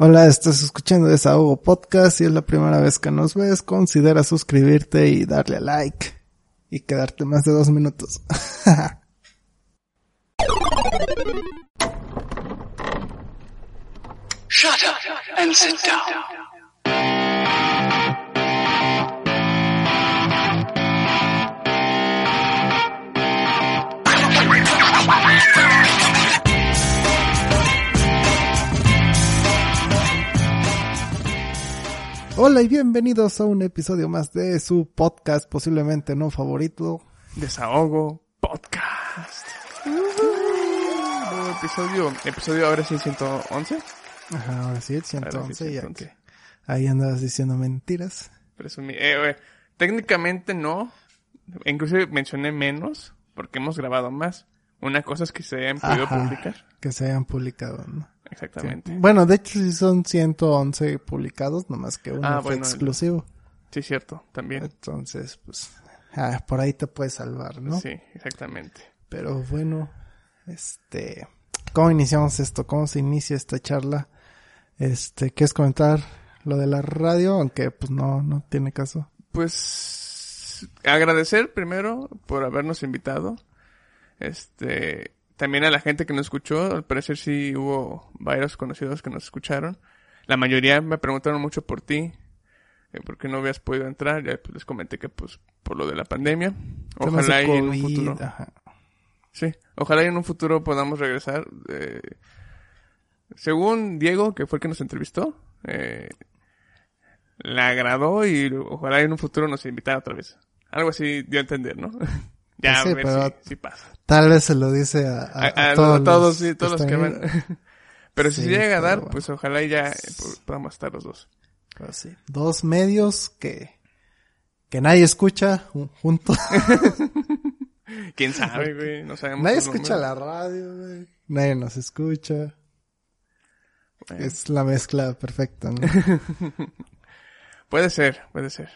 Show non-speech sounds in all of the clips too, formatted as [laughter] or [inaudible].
Hola, estás escuchando Desahogo Podcast y es la primera vez que nos ves, considera suscribirte y darle a like y quedarte más de dos minutos. [laughs] Hola y bienvenidos a un episodio más de su podcast, posiblemente no favorito. Desahogo Podcast. Nuevo episodio, episodio ahora sí 111. Ajá, ahora sí, el Ahora sí, 111, ya 111. que ahí andabas diciendo mentiras. Presumí- eh, eh, técnicamente no, inclusive mencioné menos porque hemos grabado más. Una cosa es que se hayan podido Ajá, publicar. Que se hayan publicado, ¿no? Exactamente. Bueno, de hecho sí son 111 publicados, nomás que uno Ah, fue bueno, exclusivo. Sí, cierto, también. Entonces, pues, ah, por ahí te puedes salvar, ¿no? Sí, exactamente. Pero bueno, este, ¿cómo iniciamos esto? ¿Cómo se inicia esta charla? Este, ¿quieres comentar lo de la radio? Aunque, pues, no, no tiene caso. Pues agradecer primero por habernos invitado. Este, también a la gente que nos escuchó, al parecer sí hubo varios conocidos que nos escucharon. La mayoría me preguntaron mucho por ti, eh, por qué no habías podido entrar, ya pues, les comenté que pues por lo de la pandemia. Ojalá y en un futuro. ajá. Sí, ojalá y en un futuro podamos regresar. eh, según Diego, que fue el que nos entrevistó, eh, le agradó y ojalá en un futuro nos invitara otra vez. Algo así dio a entender, ¿no? [laughs] ya Pues sí, a ver pero- si, si pasa. Tal vez se lo dice a, a- A, a a- todos, todos, los sí, todos los que van. [laughs] pero si Sí, llega a dar, bueno. pues ojalá ya po- podamos estar los dos. Pero sí, Dos medios que, que nadie escucha ju- juntos. [laughs] ¿Quién sabe, güey? No sabemos. nadie escucha la radio, güey. Nadie nos escucha. Bueno. Es la mezcla perfecta, ¿no? [laughs] Puede ser, puede ser.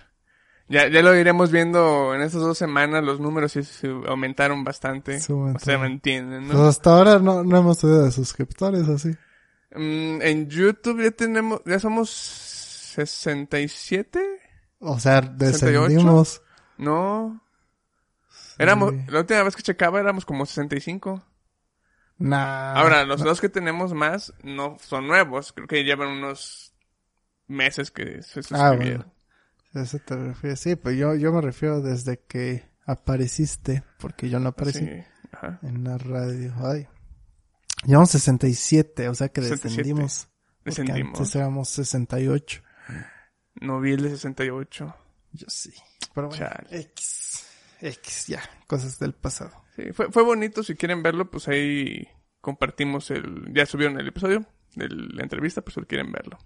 Ya, ya lo iremos viendo en estas dos semanas, los números sí, sí aumentaron bastante. Sí o sea, me entienden, Pues ¿no? hasta ahora no, no hemos subido de suscriptores, así. Mm, en YouTube ya tenemos, ya somos 67, O sea, 68. descendimos. no. Éramos, la última vez que checaba éramos como 65. Nah. Ahora, los dos que tenemos más no son nuevos, creo que llevan unos meses que se Ah, suscribieron. bueno. ¿A eso te refieres? Sí, pues yo, yo me refiero desde que apareciste, porque yo no aparecí Sí, ajá. en la radio. Ay. Llevamos 67, o sea que 67. descendimos. Descendimos. Antes éramos 68. No vi el de 68. Yo sí. Pero bueno, Chale. X. X, ya. Cosas del pasado. Sí, fue, fue bonito. Si quieren verlo, pues ahí compartimos el. Ya subieron el episodio de la entrevista, pues si quieren verlo.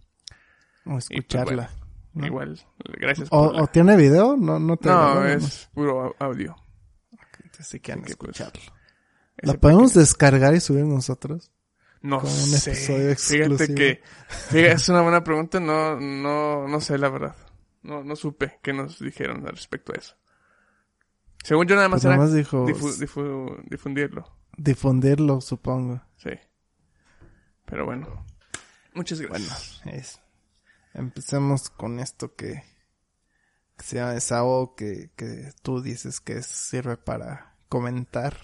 O Y, pues, escucharla. ¿No? Igual, gracias o, por. la- o tiene video? No, no te No, es puro au- audio. Así que, pues, escucharlo. Ese ¿La podemos pequeño- descargar y subir nosotros? No un sé. episodio Fíjate exclusivo? que. Fíjate, es una buena pregunta. No, no, no sé la verdad. No, no supe qué nos dijeron al respecto a eso. Según yo nada más Pues era nomás dijo difu- difu- difundirlo. difundirlo, supongo. Sí. Pero bueno. Muchas gracias. Es. Empecemos con esto que, que se llama desahogo, que, que tú dices que sirve para comentar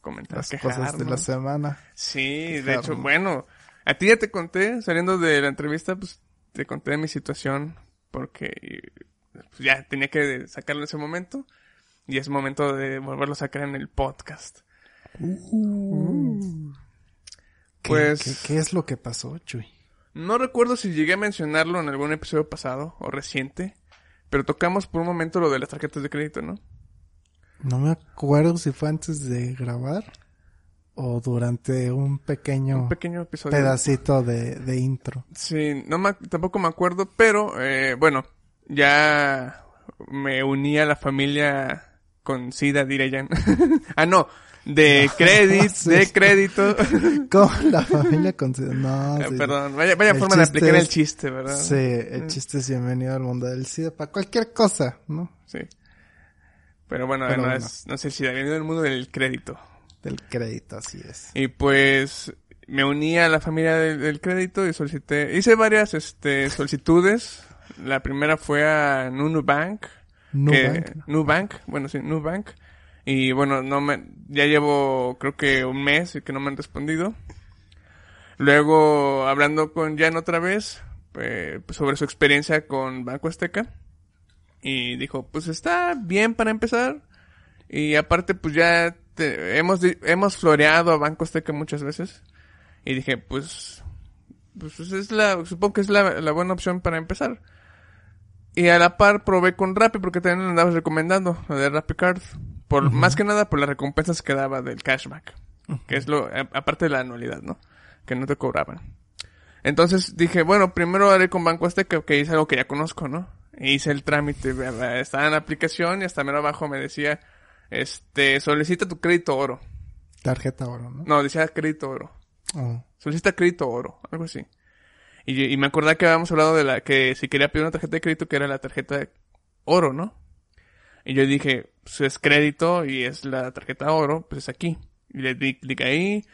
comentar, las cosas de la semana. Sí, de hecho, bueno, a ti ya te conté, saliendo de la entrevista, pues te conté mi situación, porque pues, ya tenía que sacarlo en ese momento, y es momento de volverlo a sacar en el podcast. ¿Qué, Pues- qué, qué es lo que pasó, Chuy? No recuerdo si llegué a mencionarlo en algún episodio pasado o reciente, pero tocamos por un momento lo de las tarjetas de crédito, ¿no? No me acuerdo si fue antes de grabar o durante un pequeño Un pequeño episodio. pedacito de, de intro. Sí, no me, tampoco me acuerdo, pero eh, bueno, ya me uní a la familia con SIDA, diré ya. [laughs] ah, no, de crédito, [laughs] sí. de crédito. [laughs] ¿Cómo la familia considera? No, Eh, sí. Perdón, vaya, vaya forma de aplicar el chiste, ¿verdad? Sí, el chiste es bienvenido al mundo del SIDA para cualquier cosa, ¿no? Sí. Pero bueno, Pero no, bueno. Es, no sé si bienvenido al mundo del crédito. Del crédito, así es. Y pues me uní a la familia del, del crédito y solicité, hice varias este, solicitudes. La primera fue a Nubank. Nubank. que- Nubank, bueno, sí, Nubank. Y bueno, no me, ya llevo creo que un mes y que no me han respondido. Luego, hablando con Jan otra vez, eh, pues, sobre su experiencia con Banco Azteca. Y dijo, pues está bien para empezar. Y aparte, pues ya te- hemos, hemos floreado a Banco Azteca muchas veces. Y dije, pues, pues es la, supongo que es la, la buena opción para empezar. Y a la par probé con Rappi porque también lo andabas recomendando, lo de Rappi Card. Por, más que nada por las recompensas que daba del cashback. Que es lo, a- aparte de la anualidad, ¿no? Que no te cobraban. Entonces dije, bueno, primero haré con Banco Azteca, que es algo que ya conozco, ¿no? E hice el trámite, ¿verdad? estaba en la aplicación y hasta menos abajo me decía, este, solicita tu crédito oro. Tarjeta oro, ¿no? No, decía crédito oro. Oh. Solicita crédito oro, algo así. Y, y me acordé que habíamos hablado de la que si quería pedir una tarjeta de crédito que era la tarjeta oro, ¿no? Y yo dije, pues es crédito y es la tarjeta oro, pues es aquí. Y le di clic ahí,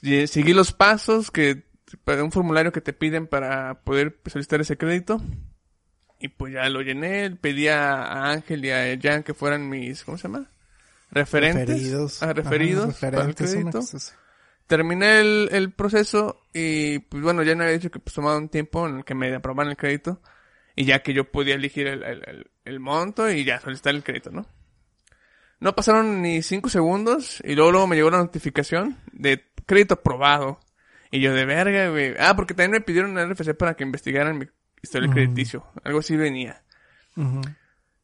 y seguí los pasos que, para un formulario que te piden para poder solicitar ese crédito. Y pues ya lo llené, pedí a, a Ángel y a Jan que fueran mis, ¿cómo se llama? Referentes. Referidos. Ah, referidos Ajá, para el referentes, crédito terminé el, el proceso y pues bueno, ya no había dicho que pues tomaba un tiempo en el que me aprobaran el crédito y ya que yo podía elegir el, el, el- el monto y ya solicitar el crédito, ¿no? No pasaron ni cinco segundos y luego, luego me llegó la notificación de crédito aprobado. Y yo de verga, güey. Ah, porque también me pidieron un RFC para que investigaran mi historial Ujú. crediticio. Algo así venía.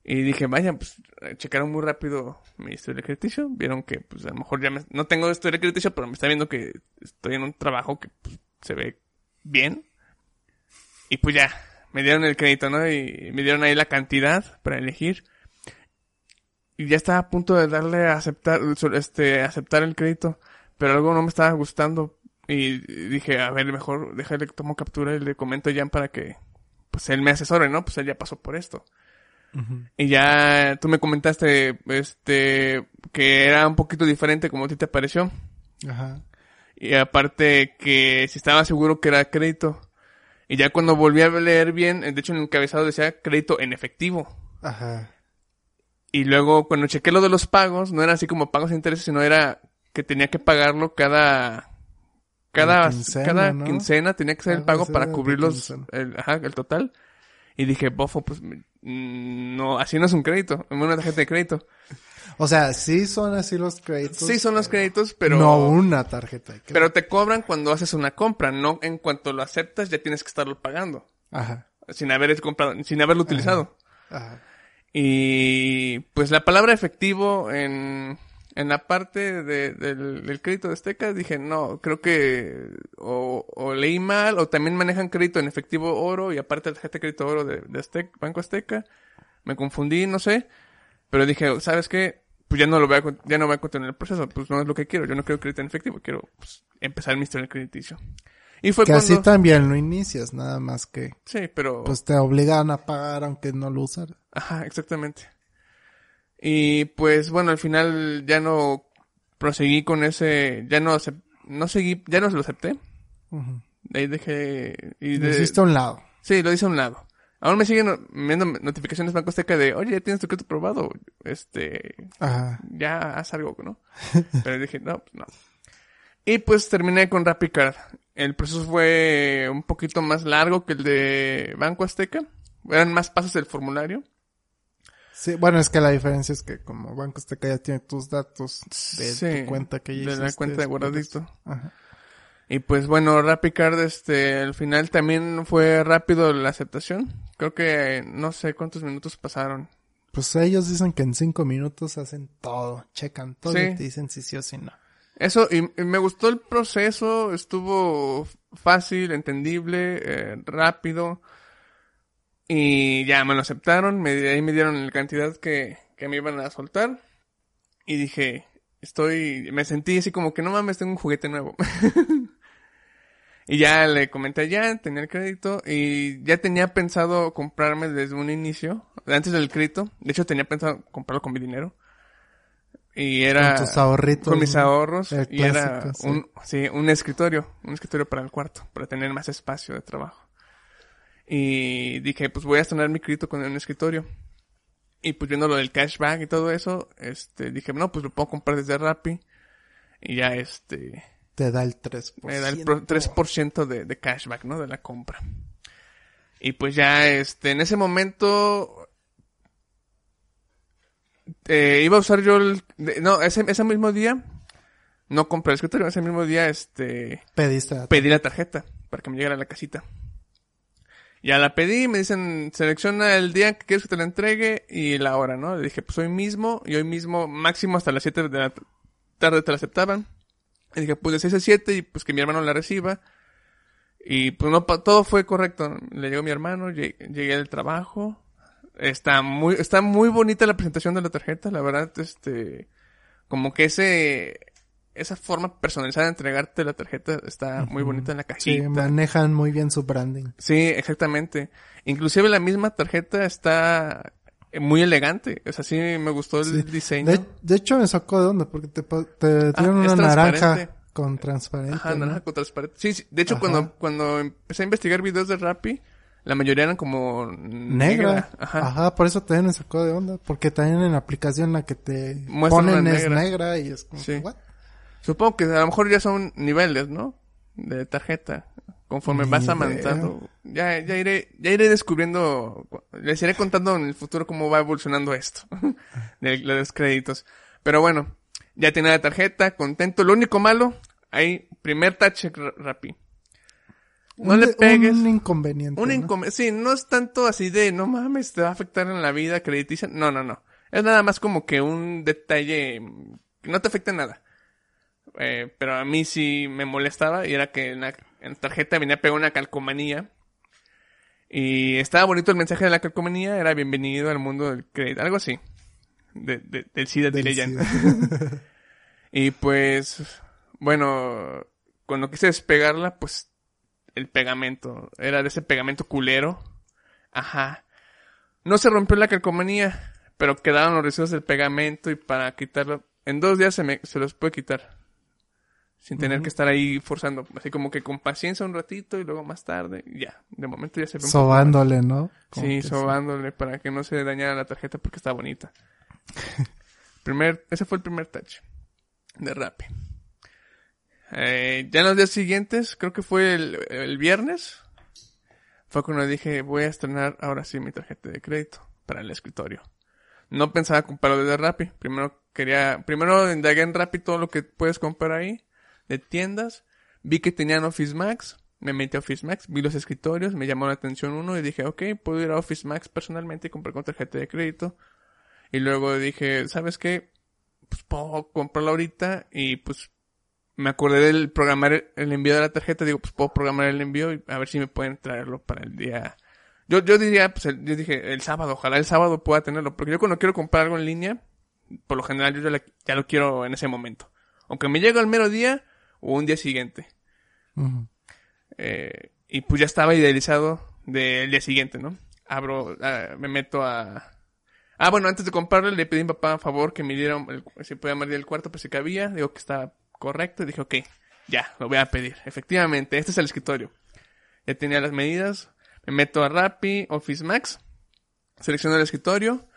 Y dije, vaya, pues checaron muy rápido mi historia crediticio. Vieron que, pues a lo mejor ya me- no tengo historia crediticio, pero me está viendo que estoy en un trabajo que pues, se ve bien. Y pues ya, me dieron el crédito, ¿no? Y me dieron ahí la cantidad para elegir. Y ya estaba a punto de darle a aceptar, este, aceptar el crédito. Pero algo no me estaba gustando. Y dije, a ver, mejor déjale que tomo captura y le comento a Jan para que, pues él me asesore, ¿no? Pues él ya pasó por esto. Y ya tú me comentaste, este, que era un poquito diferente como a ti te pareció. Ajá. Y aparte que si estaba seguro que era crédito. Y ya cuando volví a leer bien, de hecho en el encabezado decía crédito en efectivo. Ajá. Y luego cuando chequé lo de los pagos, no era así como pagos de intereses, sino era que tenía que pagarlo cada, cada, Cada quincena, cada ¿no? quincena tenía que ser el pago para cubrir los, el, ajá, el total. Y dije, bofo, pues, mm, no, así no es un crédito, es una tarjeta de crédito. O sea, sí son así los créditos. Sí son los créditos, pero, No una tarjeta de crédito. pero te cobran cuando haces una compra, no en cuanto lo aceptas ya tienes que estarlo pagando, Ajá. sin haber comprado, sin haberlo utilizado. Ajá. Y pues la palabra efectivo en, en la parte de- del, del crédito de Azteca dije, no, creo que o, o leí mal o también manejan crédito en efectivo oro y aparte la tarjeta de crédito oro de, de Azteca, Banco Azteca. Me confundí, no sé. Pero dije, ¿sabes qué? Pues ya no lo voy a, ya no voy a continuar el proceso, pues no es lo que quiero. Yo no quiero crédito en efectivo, quiero pues, empezar mi historial crediticio. Y fue Que cuando... así también lo inicias, nada más que Sí, pero... pues te obligan a pagar aunque no lo usaras. Ajá, exactamente. Y pues bueno, al final ya no proseguí con ese, ya no no seguí, ya no se lo acepté. Ujú. De ahí dejé y Lo de- hiciste a un lado. sí, lo hice a un lado. Aún me siguen viendo notificaciones Banco Azteca de, oye, ya tienes tu crédito probado, este, Ajá. ya haz algo, ¿no? [laughs] Pero dije, no, pues no. Y pues terminé con RappiCard. El proceso fue un poquito más largo que el de Banco Azteca. Eran más pasos del formulario. Sí, bueno, es que la diferencia es que como Banco Azteca ya tiene tus datos de Sí, tu cuenta que ya de la cuenta de guardadito. Ajá. Y pues bueno, RappiCard, este, al final también fue rápido la aceptación. Creo que no sé cuántos minutos pasaron. Pues ellos dicen que en cinco minutos hacen todo, checan todo Sí. y te dicen si sí o si no. Eso, y, y me gustó el proceso, estuvo fácil, entendible, eh, rápido. Y ya me lo aceptaron, me, ahí me dieron la cantidad que, que me iban a soltar. Y dije, estoy, me sentí así como que no mames, tengo un juguete nuevo. [laughs] y ya le comenté ya, tenía el crédito y ya tenía pensado comprarme desde un inicio, antes del crédito. De hecho tenía pensado comprarlo con mi dinero. Y era... Con tus ahorritos, Con mis ahorros. Y era sí. un, sí, un escritorio. Un escritorio para el cuarto. Para tener más espacio de trabajo. Y dije, pues voy a estrenar mi crédito con un escritorio. Y pues viendo lo del cashback y todo eso, este, dije, no, pues lo puedo comprar desde Rappi. Y ya este, Te da el 3%. me da el pro- 3% de, de cashback, ¿no? De la compra. Y pues ya, este, en ese momento, eh, iba a usar yo el, no, ese, ese mismo día, no compré el escritorio, ese mismo día, este, Pediste a- pedí la tarjeta para que me llegara a la casita. Ya la pedí, me dicen, selecciona el día que quieres que te la entregue y la hora, ¿no? Le dije, pues hoy mismo, y hoy mismo, máximo hasta las 7 de la tarde te la aceptaban. Le dije, pues de 6 a 7 y pues que mi hermano la reciba. Y pues no, todo fue correcto. Le llegó mi hermano, lle- llegué al trabajo. Está muy, está muy bonita la presentación de la tarjeta, la verdad, este, como que ese, esa forma personalizada de entregarte la tarjeta está muy bonita en la Sí, cajita. manejan muy bien su branding. Sí, exactamente. Inclusive la misma tarjeta está muy elegante. O sea, sí me gustó el Sí. diseño. De, de hecho, me sacó de onda porque te, te dieron Ah, una naranja con transparente. Ajá, ¿no? naranja con transparente. Sí, sí. De hecho, Ajá. cuando, cuando empecé a investigar videos de Rappi, la mayoría eran como Negra. Ajá. Ajá. por eso también me sacó de onda. Porque también en la aplicación la que te Muestran ponen es negra. negra y es como, Sí. ¿what? Supongo que a lo mejor ya son niveles, ¿no? De tarjeta. Conforme Ni vas idea. avanzando. Ya, ya iré, ya iré descubriendo, les iré contando en el futuro cómo va evolucionando esto. [laughs] de, de los créditos. Pero bueno, ya tenía la tarjeta, contento. Lo único malo, ahí, primer touch ra- Rappi. No Un le pegues. Un inconveniente. Un ¿no? income- sí, no es tanto así de, no mames, te va a afectar en la vida crediticia. No, no, no. Es nada más como que un detalle que no te afecta en nada. Eh, pero a mí sí me molestaba y era que en la, en la tarjeta venía pegada una calcomanía. Y estaba bonito el mensaje de la calcomanía, era bienvenido al mundo del crédito, algo así. De, de- del SIDA de. [laughs] Y pues, bueno, cuando quise despegarla, pues el pegamento, era de ese pegamento culero. Ajá. No se rompió la calcomanía, pero quedaron los residuos del pegamento y para quitarlo, en dos días se, me, se los puede quitar. Sin tener que estar ahí forzando, así como que con paciencia un ratito y luego más tarde, ya, de momento ya se ve. Sobándole, ¿no? Como Sí, sobándole para que no se dañara la tarjeta porque está bonita. [laughs] primer, ese fue el primer touch de Rappi. Eh, ya en los días siguientes, creo que fue el, el viernes, fue cuando dije voy a estrenar ahora sí mi tarjeta de crédito para el escritorio. No pensaba comprarlo desde Rappi. Primero quería, primero indagué en Rappi todo lo que puedes comprar ahí, de tiendas. Vi que tenían Office Max. Me metí a Office Max, vi los escritorios, me llamó la atención uno y dije, ok, puedo ir a Office Max personalmente y comprar con tarjeta de crédito. Y luego dije, ¿sabes qué? Pues puedo comprarlo ahorita y pues me acordé del programar el, envío de la tarjeta. Digo, pues puedo programar el envío y a ver si me pueden traerlo para el día. Yo, yo diría, pues el- yo dije, el sábado, ojalá el sábado pueda tenerlo. Porque yo cuando quiero comprar algo en línea, por lo general yo ya, la- lo quiero en ese momento. Aunque me llegue al mero día o un día siguiente. Eh, y pues ya estaba idealizado del día siguiente, ¿no? Abro, ah, me meto a... Ah, bueno, antes de comprarlo le pedí a mi papá a favor que me diera, el, si podía medir el cuarto, pues si cabía. Digo que estaba correcto. Y dije, ok, ya, lo voy a pedir. Efectivamente, este es el escritorio. Ya tenía las medidas. Me meto a Rappi, Office Max. Selecciono el escritorio.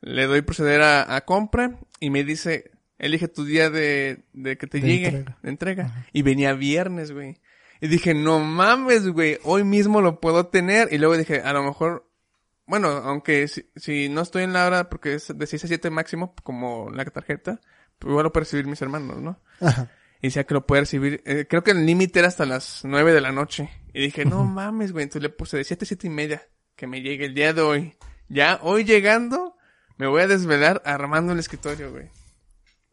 Le doy proceder a, a compra. Y me dice, elige tu día de, de que te De llegue, entrega. de entrega. Y venía viernes, güey. Y dije, no mames, güey, hoy mismo lo puedo tener. Y luego dije, a lo mejor, bueno, aunque si, si no estoy en la hora porque es de 6 a 7 máximo, como la tarjeta, pues igual lo pueden recibir mis hermanos, ¿no? Ajá. Y decía que lo puede recibir, eh, creo que el límite era hasta las 9 de la noche. Y dije, no mames, güey, entonces le puse de 7 a 7 y media, que me llegue el día de hoy. Ya, hoy llegando, me voy a desvelar armando el escritorio, güey.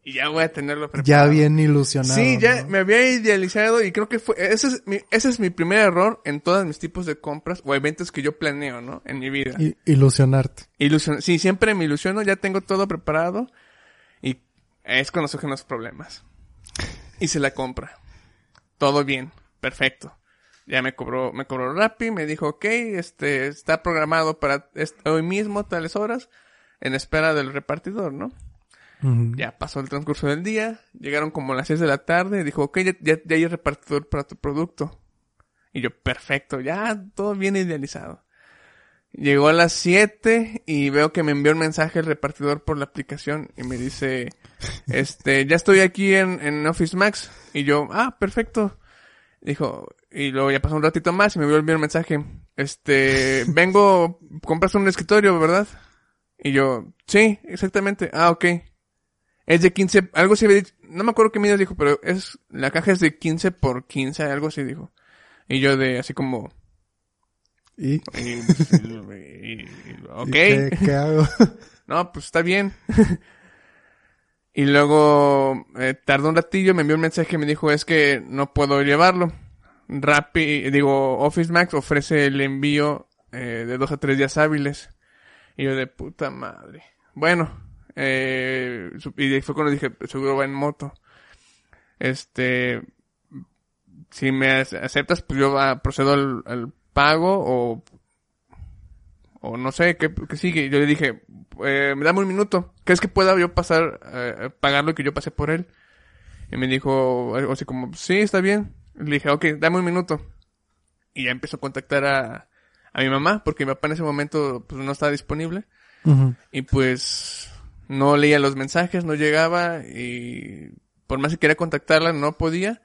Y ya voy a tenerlo preparado. Ya bien ilusionado. Sí, ya ¿no? me había idealizado y creo que fue, ese es, mi, ese es mi primer error en todos mis tipos de compras o eventos que yo planeo, ¿no? En mi vida. I- ilusionarte. Ilusión, sí, siempre me ilusiono, ya tengo todo preparado y es cuando surgen los problemas. Hice la compra. Todo bien, perfecto. Ya me cobró, me cobró Rappi, me dijo, ok, este, está programado para hoy mismo, tales horas, en espera del repartidor, ¿no? Ya pasó el transcurso del día, llegaron como a las 6 de la tarde, dijo, ok, ya, ya, ya hay repartidor para tu producto. Y yo, perfecto, ya todo bien idealizado. Llegó a las 7 y veo que me envió un mensaje el repartidor por la aplicación y me dice, [laughs] este, ya estoy aquí en, en Office Max. Y yo, ah, perfecto. Dijo, y luego ya pasó un ratito más y me envió un mensaje, este, [laughs] vengo, compras un escritorio, ¿verdad? Y yo, sí, exactamente, ah, ok. Es de 15, algo así, había dicho, no me acuerdo qué medidas dijo, pero es, la caja es de 15 por 15, algo así dijo. Y yo de, así como, ¿Y? y- [laughs] y- y- ok. ¿Y ¿Qué, qué hago? [laughs] No, pues está bien. [laughs] y luego eh, tardó un ratillo, me envió un mensaje y me dijo, es que no puedo llevarlo. Rappi, digo, Office Max ofrece el envío eh, de dos a tres días hábiles. Y yo de puta madre. Bueno, eh, y fue cuando dije, seguro va en moto. Este, si me ac- aceptas, pues yo ah, procedo al, al pago o o no sé, ¿qué, qué sigue? Y yo le dije, eh, dame un minuto. ¿Crees que pueda yo pasar, eh, pagar lo que yo pasé por él? Y me dijo algo así como, sí, está bien. Le dije, ok, dame un minuto. Y ya empezó a contactar a, a mi mamá, porque mi papá en ese momento pues no estaba disponible. Y pues no leía los mensajes, no llegaba y por más que quería contactarla no podía.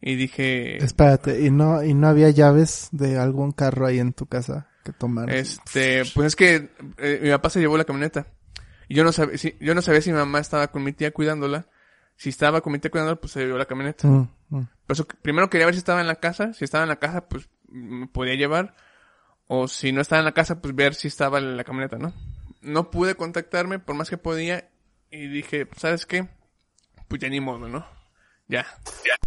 Y dije, Espérate, ¿y no, ¿y no había llaves de algún carro ahí en tu casa que tomaron? Este, pues es que eh, mi papá se llevó la camioneta. Y yo no sabía, si, yo no sabía si mi mamá estaba con mi tía cuidándola. Si estaba con mi tía cuidándola, pues se llevó la camioneta. Mm, mm. Por eso, primero quería ver si estaba en la casa. Si estaba en la casa, pues me podía llevar. O si no estaba en la casa, pues ver si estaba en la camioneta, ¿no? No pude contactarme por más que podía. Y dije, ¿sabes qué? Pues ya ni modo, ¿no? Ya.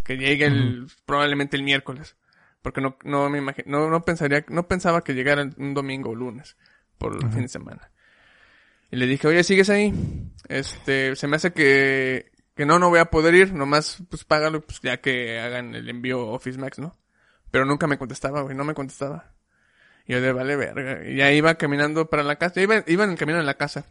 Que llegue el, probablemente el miércoles. Porque no, no me imagino, no, no pensaría, no pensaba que llegara un domingo o lunes. Por el fin de semana. Y le dije, oye, ¿sigues ahí? Este, se me hace que, que no, no voy a poder ir, nomás, pues págalo, pues ya que hagan el envío Office Max, ¿no? Pero nunca me contestaba, güey, no me contestaba. Y yo de vale verga. Y ya iba caminando para la casa, iba, iba en el camino en la casa.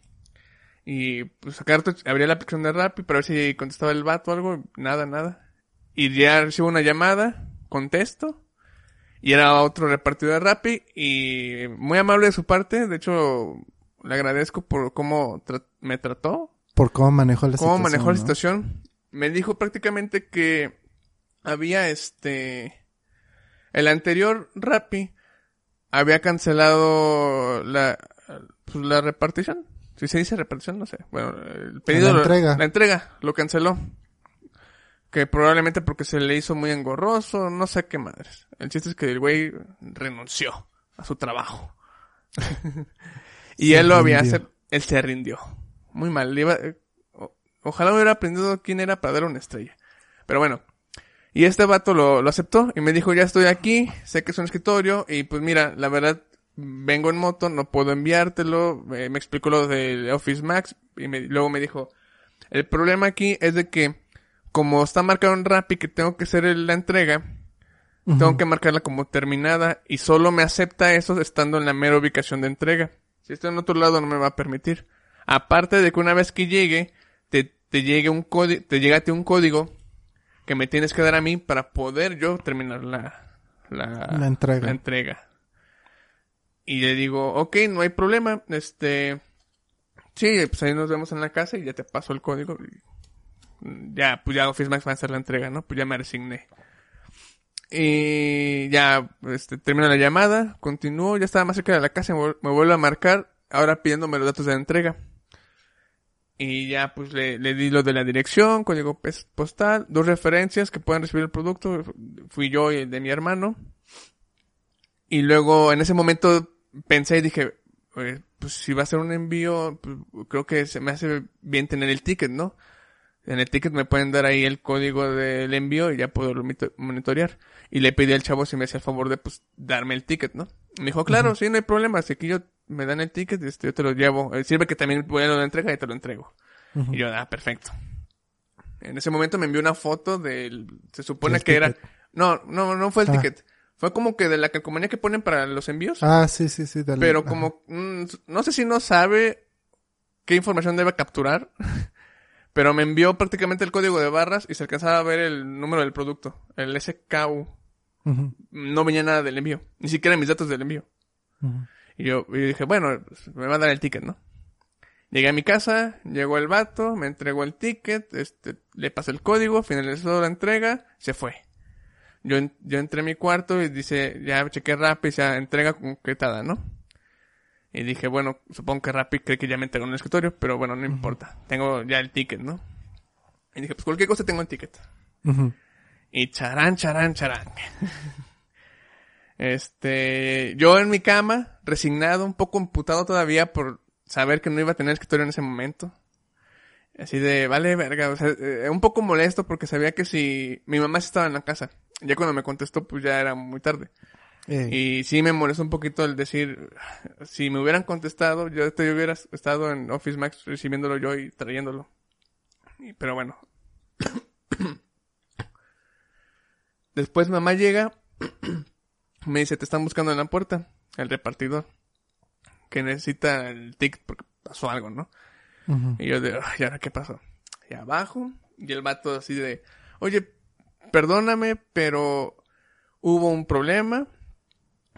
Y pues acá abría la aplicación de Rappi para ver si contestaba el vato o algo, nada, nada. Y ya recibo una llamada, contesto. Y era otro repartidor de Rappi y muy amable de su parte, de hecho le agradezco por cómo tra- me trató, Por cómo manejó la cómo situación. manejó la situación. Me dijo prácticamente que había este el anterior Rappi había cancelado la pues, la repartición. Si se dice repartición, no sé. Bueno, el pedido La entrega. la entrega lo canceló. Que probablemente porque se le hizo muy engorroso, no sé qué madres. El chiste es que el güey renunció a su trabajo. [laughs] y Se él lo había rindió. él se rindió. Muy mal. iba- eh, o- ojalá hubiera aprendido quién era para dar una estrella. Pero bueno. Y este vato lo, lo aceptó y me dijo, ya estoy aquí, sé que es un escritorio y pues mira, la verdad, vengo en moto, no puedo enviártelo. Eh, me explicó lo de Office Max y me- luego me dijo, el problema aquí es de que como está marcado en Rappi que tengo que hacer la entrega, tengo que marcarla como terminada y solo me acepta eso estando en la mera ubicación de entrega. Si estoy en otro lado no me va a permitir. Aparte de que una vez que llegue, te, te llegue un código, te llega a ti un código que me tienes que dar a mí para poder yo terminar la, la, La entrega. la entrega. Y le digo, ok, no hay problema, este, sí, pues ahí nos vemos en la casa y ya te paso el código. Ya, pues ya Office Max va a hacer la entrega, ¿no? Pues ya me resigné. Y ya, este, termina la llamada, continúo, ya estaba más cerca de la casa, me, vuel- me vuelve a marcar, ahora pidiéndome los datos de la entrega. Y ya, pues le, le di lo de la dirección, código postal, dos referencias que pueden recibir el producto, fui yo y el de mi hermano. Y luego, en ese momento, pensé y dije, "Oye, pues si va a ser un envío, pues, creo que se me hace bien tener el ticket, ¿no? En el ticket me pueden dar ahí el código del envío y ya puedo monitorear. Y le pedí al chavo si me hacía el favor de, pues, darme el ticket, ¿no? Me dijo, claro, sí, no hay problema. Si aquí yo me dan el ticket, este, yo te lo llevo. Eh, sirve que también voy a la entrega y te lo entrego. Y yo, ah, perfecto. En ese momento me envió una foto del, se supone que era, no, no, no fue el Ah. ticket. Fue como que de la calcomanía que ponen para los envíos. Ah, sí, sí, sí. dale. pero como, mm, no sé si no sabe qué información debe capturar. [laughs] Pero me envió prácticamente el código de barras y se alcanzaba a ver el número del producto, el SKU. No venía nada del envío, ni siquiera mis datos del envío. ujú. Y yo, y dije, bueno, me va a dar el ticket, ¿no? Llegué a mi casa, llegó el vato, me entregó el ticket, este, le pasé el código, finalizó la entrega, se fue. Yo, yo entré a mi cuarto y dice, ya chequé Rappi, ya entrega concretada, ¿no? Y dije, bueno, supongo que Rappi cree que ya me entregó en el escritorio, pero bueno, no importa. Tengo ya el ticket, ¿no? Y dije, pues cualquier cosa tengo el ticket. Y charán, charán, charán. Este, yo en mi cama, resignado, un poco imputado todavía por saber que no iba a tener escritorio en ese momento. Así de, vale, verga, o sea, eh, un poco molesto porque sabía que si mi mamá estaba en la casa, ya cuando me contestó pues ya era muy tarde. Eh, Y sí me molestó un poquito el decir, si me hubieran contestado, yo, yo hubiera estado en Office Max recibiéndolo yo y trayéndolo. Y- pero bueno. [coughs] Después mamá llega, me dice, te están buscando en la puerta, el repartidor, que necesita el ticket porque pasó algo, ¿no? Y yo de, "Ay, ¿y ahora qué pasó? Y abajo, y el vato así de, oye, perdóname, pero hubo un problema.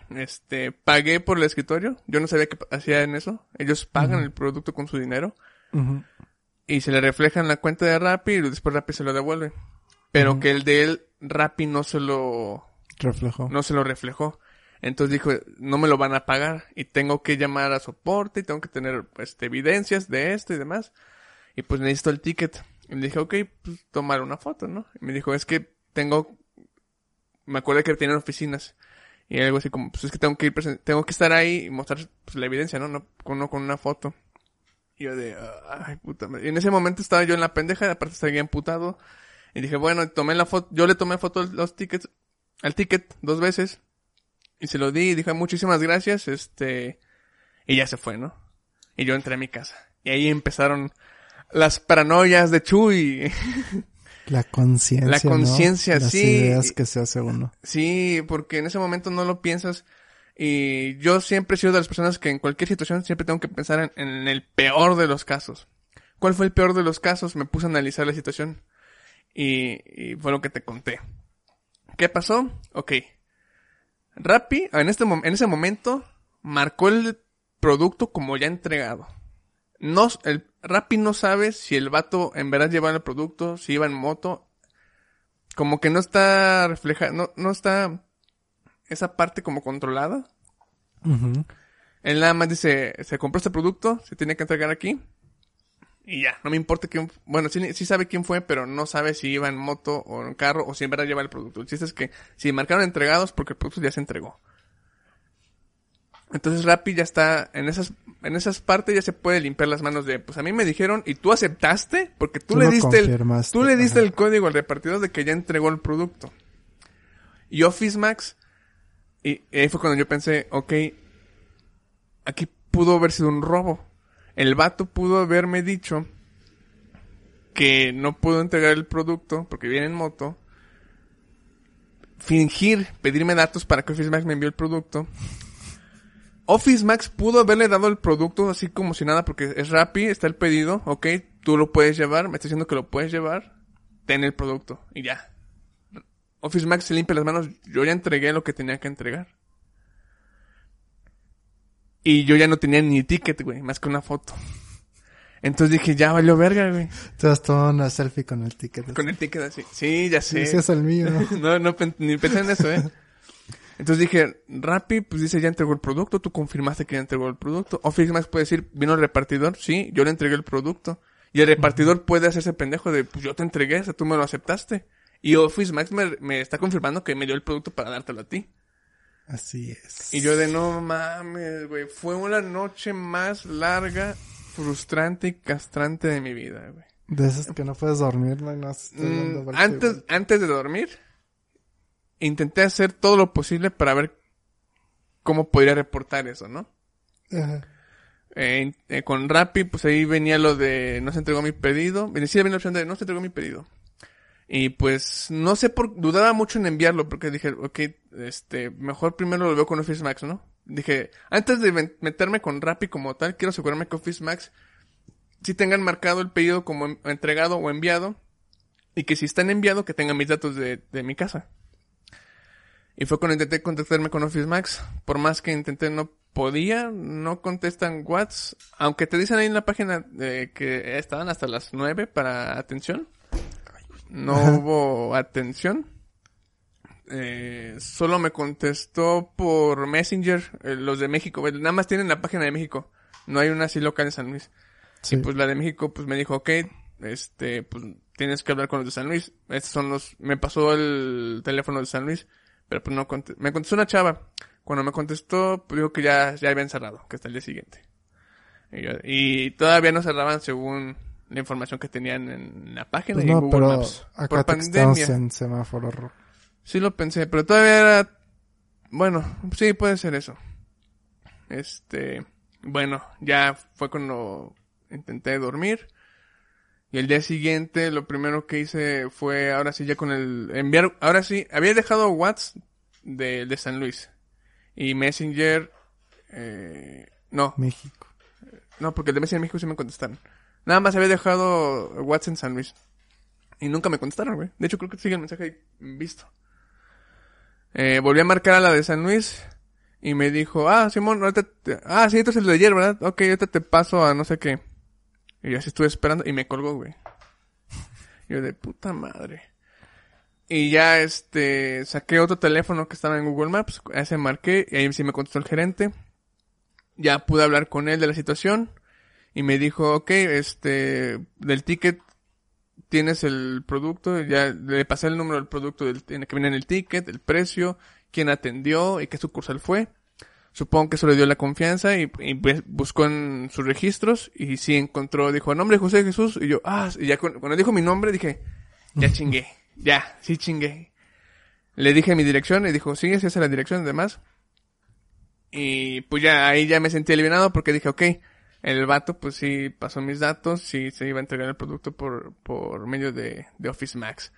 Este, pagué por el escritorio. Yo no sabía que hacían eso. Ellos pagan el producto con su dinero. Y se le refleja en la cuenta de Rappi y después Rappi se lo devuelve. Pero que el de él, Rappi no se lo, Reflejó. no se lo reflejó. Entonces dijo, no me lo van a pagar y tengo que llamar a soporte y tengo que tener este, evidencias de esto y demás. Y pues necesito el ticket. Y le dije, ok, pues tomar una foto, ¿no? Y me dijo, es que tengo, me acuerdo que tienen oficinas. Y algo así como, pues es que tengo que ir presen- tengo que estar ahí y mostrar pues, la evidencia, ¿no? No con, no con una foto. Y yo de, ay, puta madre. Y en ese momento estaba yo en la pendeja, aparte seguía emputado. Y dije, bueno, tomé la foto, yo le tomé foto a los tickets, al ticket dos veces. Y se lo di y dije, muchísimas gracias, este, y ya se fue, ¿no? Y yo entré a mi casa. Y ahí empezaron las paranoias de Chuy. [laughs] La conciencia. La conciencia, ¿no? Las sí. ideas que se hace uno. Sí, porque en ese momento no lo piensas. Y yo siempre he sido de las personas que en cualquier situación siempre tengo que pensar en, en el peor de los casos. ¿Cuál fue el peor de los casos? Me puse a analizar la situación. Y, y fue lo que te conté. ¿Qué pasó? Ok. Rappi, en, este, en ese momento, marcó el producto como ya entregado. No, el Rappi no sabe si el vato en verdad llevaba el producto, si iba en moto. Como que no está refleja, no, no está esa parte como controlada. Ujú. Él nada más dice, se compró este producto, se tiene que entregar aquí. Y ya, no me importa quién, bueno, sí, sí sabe quién fue, pero no sabe si iba en moto o en carro o si en verdad lleva el producto. El chiste es que si marcaron entregados porque el producto ya se entregó. Entonces Rappi ya está, en esas, en esas partes ya se puede limpiar las manos de, pues a mí me dijeron y tú aceptaste porque tú, Tú le diste el, tú le diste ajá. el código al repartidor de que ya entregó el producto. Y Office Max, y ahí fue cuando yo pensé, ok, aquí pudo haber sido un robo. El vato pudo haberme dicho que no pudo entregar el producto porque viene en moto. Fingir, pedirme datos para que Office Max me envió el producto. Office Max pudo haberle dado el producto así como si nada porque es Rappi, está el pedido, ok, tú lo puedes llevar, me está diciendo que lo puedes llevar, ten el producto y ya. Office Max se limpia las manos, yo ya entregué lo que tenía que entregar. Y yo ya no tenía ni ticket, güey, más que una foto. Entonces dije, ya valió verga, güey. Te has tomado una selfie con el ticket. Con el ticket así. Sí, ya sé. Ese es el mío, [laughs] ¿no? no, no, ni pensé en eso, eh. Entonces dije, Rappi, pues dice, ya entregó el producto, tú confirmaste que ya entregó el producto. Office Max puede decir, vino el repartidor, sí, yo le entregué el producto. Y el repartidor puede hacerse pendejo de, pues yo te entregué, o sea, tú me lo aceptaste. Y Office Max me, me está confirmando que me dio el producto para dártelo a ti. Así es. Y yo de, no mames, güey, fue una noche más larga, frustrante y castrante de mi vida, güey. De esas que no puedes dormir, no, no Mm, antes, antes de dormir, intenté hacer todo lo posible para ver cómo podría reportar eso, ¿no? Ajá. Eh, eh, con Rappi, pues ahí venía lo de no se entregó mi pedido. Venía la opción de no se entregó mi pedido. Y pues no sé por, dudaba mucho en enviarlo porque dije, ok, este, mejor primero lo veo con Office Max, ¿no? Dije, antes de meterme con Rappi como tal, quiero asegurarme que Office Max si tengan marcado el pedido como en- entregado o enviado. Y que si están enviado, que tengan mis datos de, de mi casa. Y fue cuando intenté contactarme con Office Max. Por más que intenté, no podía, no contestan WhatsApp. Aunque te dicen ahí en la página eh, que estaban hasta las 9 para atención. No hubo atención. Eh, solo me contestó por Messenger, eh, los de México. Nada más tienen la página de México. No hay una así local en San Luis. Sí. Y pues la de México pues me dijo, ok, este, pues tienes que hablar con los de San Luis. Estos son los, me pasó el teléfono de San Luis, pero pues no conte- me contestó una chava. Cuando me contestó, pues dijo que ya, ya habían cerrado, que hasta el día siguiente. Y, yo- y todavía no cerraban según la información que tenían en la página Pues y en no, Google pero Maps. acá Por pandemia. en semáforo. Sí lo pensé, pero todavía era... Bueno, sí, puede ser eso. Este... Bueno, ya fue cuando intenté dormir. Y el día siguiente lo primero que hice fue, ahora sí, ya con el... Enviar... Ahora sí, había dejado WhatsApp de, de San Luis. Y Messenger... Eh, no, México. no, porque el de Messenger México sí me contestaron. Nada más había dejado WhatsApp en San Luis. Y nunca me contestaron, güey. De hecho, creo que sigue el mensaje ahí visto. Eh, volví a marcar a la de San Luis. Y me dijo, ah, Simón, ahorita te... Ah, sí, entonces el de ayer, ¿verdad? Ok, ahorita te paso a no sé qué. Y así estuve esperando y me colgó, güey. Yo de puta madre. Y ya, este, saqué otro teléfono que estaba en Google Maps. Ese marqué y ahí sí me contestó el gerente. Ya pude hablar con él de la situación. Y me dijo, ok, este, del ticket tienes el producto, ya le pasé el número del producto del, en el que viene en el ticket, el precio, quién atendió y qué sucursal fue. Supongo que eso le dio la confianza y, y buscó en sus registros y sí encontró, dijo, nombre José Jesús y yo, ah, y ya cu- cuando dijo mi nombre dije, ya chingué, [laughs] ya, sí chingué. Le dije mi dirección y dijo, sí, esa es la dirección, además. Y pues ya ahí ya me sentí aliviado porque dije, ok, el vato pues sí pasó mis datos, sí se iba a entregar el producto por, por medio de, de Office Max.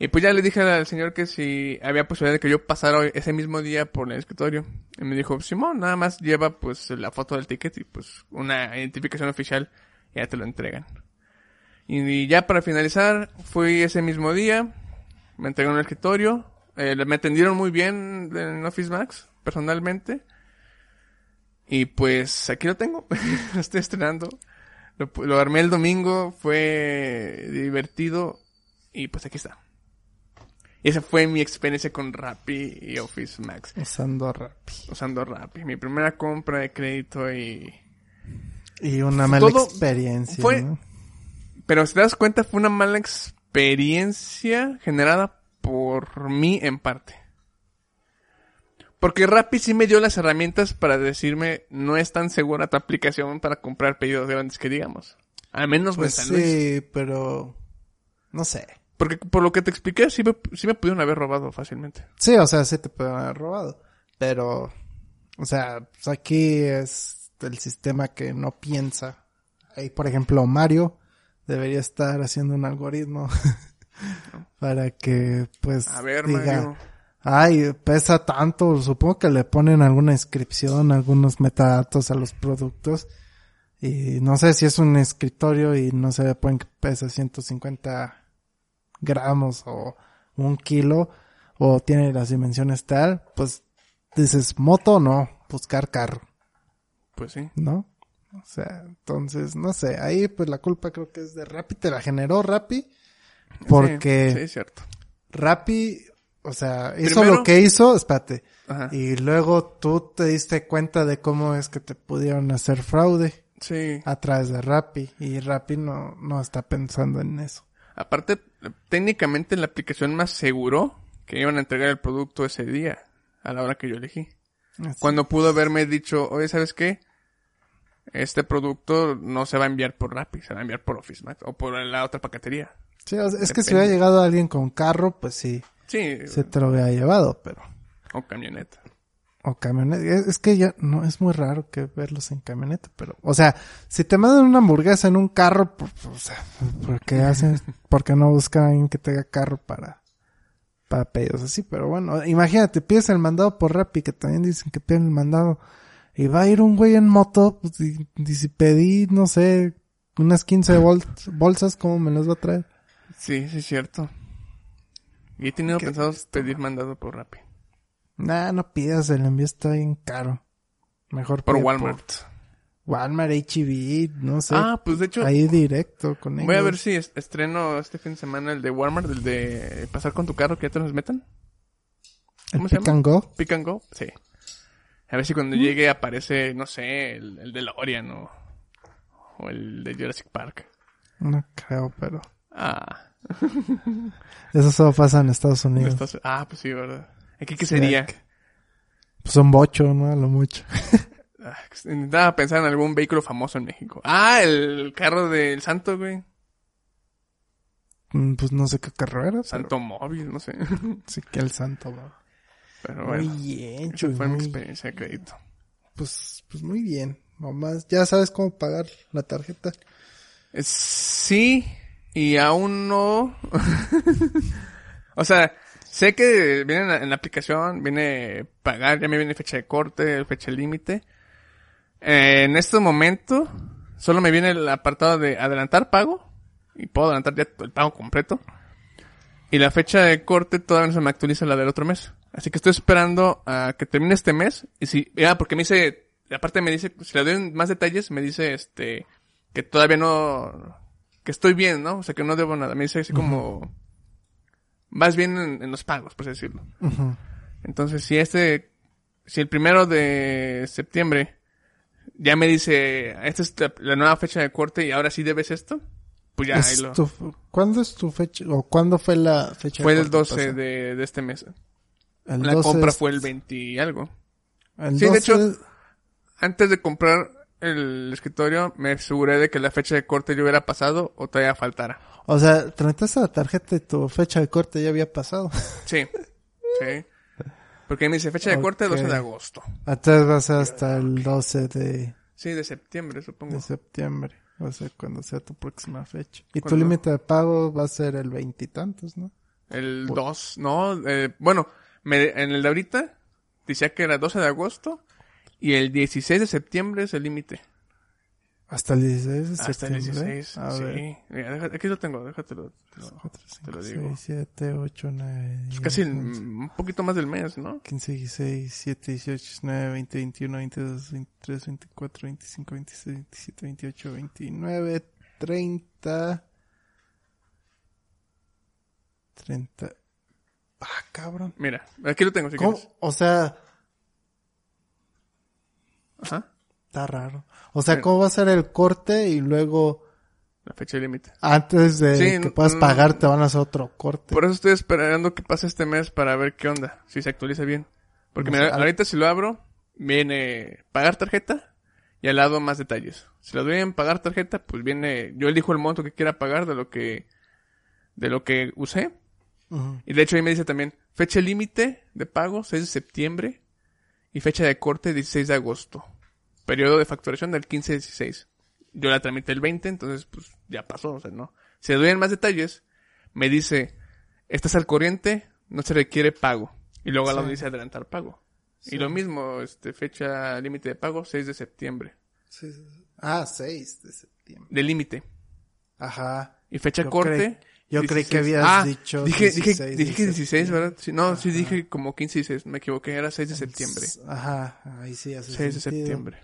Y pues ya le dije al señor que si había posibilidad de que yo pasara ese mismo día por el escritorio. Y me dijo, Simón, nada más lleva pues la foto del ticket y pues una identificación oficial y ya te lo entregan. Y ya para finalizar, fui ese mismo día, me entregaron el escritorio, eh, me atendieron muy bien en Office Max, personalmente. Y pues aquí lo tengo, lo [laughs] estoy estrenando. Lo, armé el domingo, fue divertido y pues aquí está. Y esa fue mi experiencia con Rappi y Office Max, Usando Rappi. usando Rappi. Mi primera compra de crédito y... Y una mala Todo experiencia. fue- ¿no? Pero si te das cuenta, fue una mala experiencia generada por mí en parte. Porque Rappi sí me dio las herramientas para decirme no es tan segura tu aplicación para comprar pedidos grandes que digamos. Al menos Pues en San Luis. sí, pero... No sé. Porque por lo que te expliqué, sí me, sí me pudieron haber robado fácilmente. Sí, o sea, sí te pueden haber robado. Pero... O sea, pues aquí es el sistema que no piensa. Ahí, por ejemplo, Mario debería estar haciendo un algoritmo [laughs] para que, pues, A ver, diga, Mario. Ay, pesa tanto, supongo que le ponen alguna inscripción, algunos metadatos a los productos. Y no sé si es un escritorio y no se ponen que pesa 150 gramos o un kilo o tiene las dimensiones tal, pues dices moto no, buscar carro, Pues sí. ¿no? O sea, entonces, no sé, ahí pues la culpa creo que es de Rappi, te la generó Rappi, porque Sí, sí, es cierto. Rappi, o sea, hizo Primero- lo que hizo, espérate, Ajá. y luego tú te diste cuenta de cómo es que te pudieron hacer fraude Sí. a través de Rappi, y Rappi no, no está pensando en eso. Aparte, técnicamente la aplicación me aseguró que iban a entregar el producto ese día, a la hora que yo elegí. Así. Cuando pudo haberme dicho, oye, ¿sabes qué? Este producto no se va a enviar por Rappi, se va a enviar por Office Max o por la otra paquetería. Sí, es que si hubiera llegado alguien con carro, pues sí, Sí, se te lo hubiera llevado, pero... o camioneta. O camioneta. Es, que ya no es muy raro que verlos en camioneta, pero, o sea, si te mandan una hamburguesa en un carro, pues, o sea, ¿por qué hacen, [laughs] por qué no buscan a alguien que tenga carro para, para pedidos así? Pero bueno, imagínate, pides el mandado por Rappi, que también dicen que piden el mandado, y va a ir un güey en moto, pues, y, y si pedí, no sé, unas 15 bol- bolsas, ¿cómo me las va a traer? Sí, sí es cierto. Y he tenido ¿Qué pensado es esto, pedir mandado por Rappi. Nah, no pidas, el envío está bien caro. Mejor Por Walmart. Walmart, HB, no sé. Ah, pues de hecho, ahí directo con ellos. voy a ver si es- estreno este fin de semana el de Walmart, el de pasar con tu carro que ya te los metan. ¿El ¿cómo se pick llama? and go? Pick and Go, sí. A ver si Mm. cuando llegue aparece, no sé, el, el de Lorian o, o el de Jurassic Park. No creo, pero... Ah, [laughs] Eso solo pasa en Estados Unidos. Estados- ah, pues sí, ¿verdad? ¿Aquí qué sería? Pues son bocho, ¿no? A lo mucho. [laughs] Ah, intentaba pensar en algún vehículo famoso en México. Ah, el carro del Santo, güey. Mm, Pues no sé qué carrera, pero Santo móvil, no sé. [laughs] sí que el santo, va. Pero Muy bueno, bien, esa fue mi muy- experiencia de crédito. Pues, pues muy bien. Nomás, ya sabes cómo pagar la tarjeta. Eh, Sí, y aún no. [laughs] o sea, sé que viene en la, aplicación, viene pagar, ya me viene fecha de corte, fecha límite. Eh, en este momento, solo me viene el apartado de adelantar pago, y puedo adelantar ya el pago completo. Y la fecha de corte todavía no se me actualiza la del otro mes. Así que estoy esperando a que termine este mes. Y si, ya, porque me dice, aparte me dice, si le doy más detalles, me dice este, que todavía no, que estoy bien, ¿no? O sea, que no debo nada. Me dice así como, vas bien en, en los pagos, por así decirlo. Entonces, si este, si el primero de septiembre ya me dice, esta es la, la nueva fecha de corte y ahora sí debes esto, pues ya ahí lo, tu- ¿Cuándo es tu fecha? ¿O cuándo fue la fecha? fue de el corte 12 pasada? de, de este mes. El La 12 compra es- fue el 20 y algo. el Sí, de 12 hecho- Antes de comprar el escritorio, me aseguré de que la fecha de corte ya hubiera pasado o todavía faltara. O sea, tramitaste la tarjeta y tu fecha de corte ya había pasado. [laughs] Sí, sí. Porque me dice fecha de corte Ok. 12 de agosto. Entonces va a ser hasta el 12 de, Sí, de septiembre, supongo. de septiembre. O sea, cuando sea tu próxima fecha. Y tu ¿Cuándo? límite de pago va a ser el veintitantos, ¿no? El 2, no, eh, bueno, me, en el de ahorita decía que era 12 de agosto y el 16 de septiembre es el límite. Hasta el 16 de Hasta el septiembre. 16, A ver. sí. Mira, deja- aquí lo tengo, déjatelo. te lo- 4, Te 5, lo 6, digo. 7, 8, 9, Es 10, casi 11, mm, un poquito más del mes, ¿no? 15, 16, 17, 18, 19, 20, 21, 22, 23, 24, 25, 26, 27, 28, 29, 30. 30. Ah, cabrón. Mira, aquí lo tengo, si ¿Cómo? quieres. O sea, Ajá, está raro. O sea. ¿cómo va a ser el corte y luego la fecha límite. antes de Sí, que puedas pagar te van a hacer otro corte? Por eso estoy esperando que pase este mes para ver qué onda, si se actualiza bien. Porque No mira, ahorita si lo abro, viene pagar tarjeta y al lado más detalles. Si lo doy en pagar tarjeta, pues viene, yo elijo el monto que quiera pagar de lo que, de lo que usé. Ujú. Y de hecho ahí me dice también, fecha límite de pago, 6 de septiembre, y fecha de corte, 16 de agosto. Periodo de facturación del 15-16. Yo la tramité el 20, entonces pues ya pasó, o sea, no. Si le doy en más detalles, me dice, estás al corriente, no se requiere pago. Y luego al lado Sí. dice adelantar pago. Sí. Y lo mismo, este, fecha límite de pago, 6 de septiembre. Sí, sí, sí. Ah, 6 de septiembre. De límite. Ajá. Y fecha Yo corte. Yo creí que 16. habías Ah, dicho Dije, dije, 16 de dije que 16, septiembre. ¿verdad? Sí, no, sí Ajá. dije como 15 y 16. Me equivoqué, era 6 de septiembre. Ajá, ahí sí hace 6 de sentido. septiembre.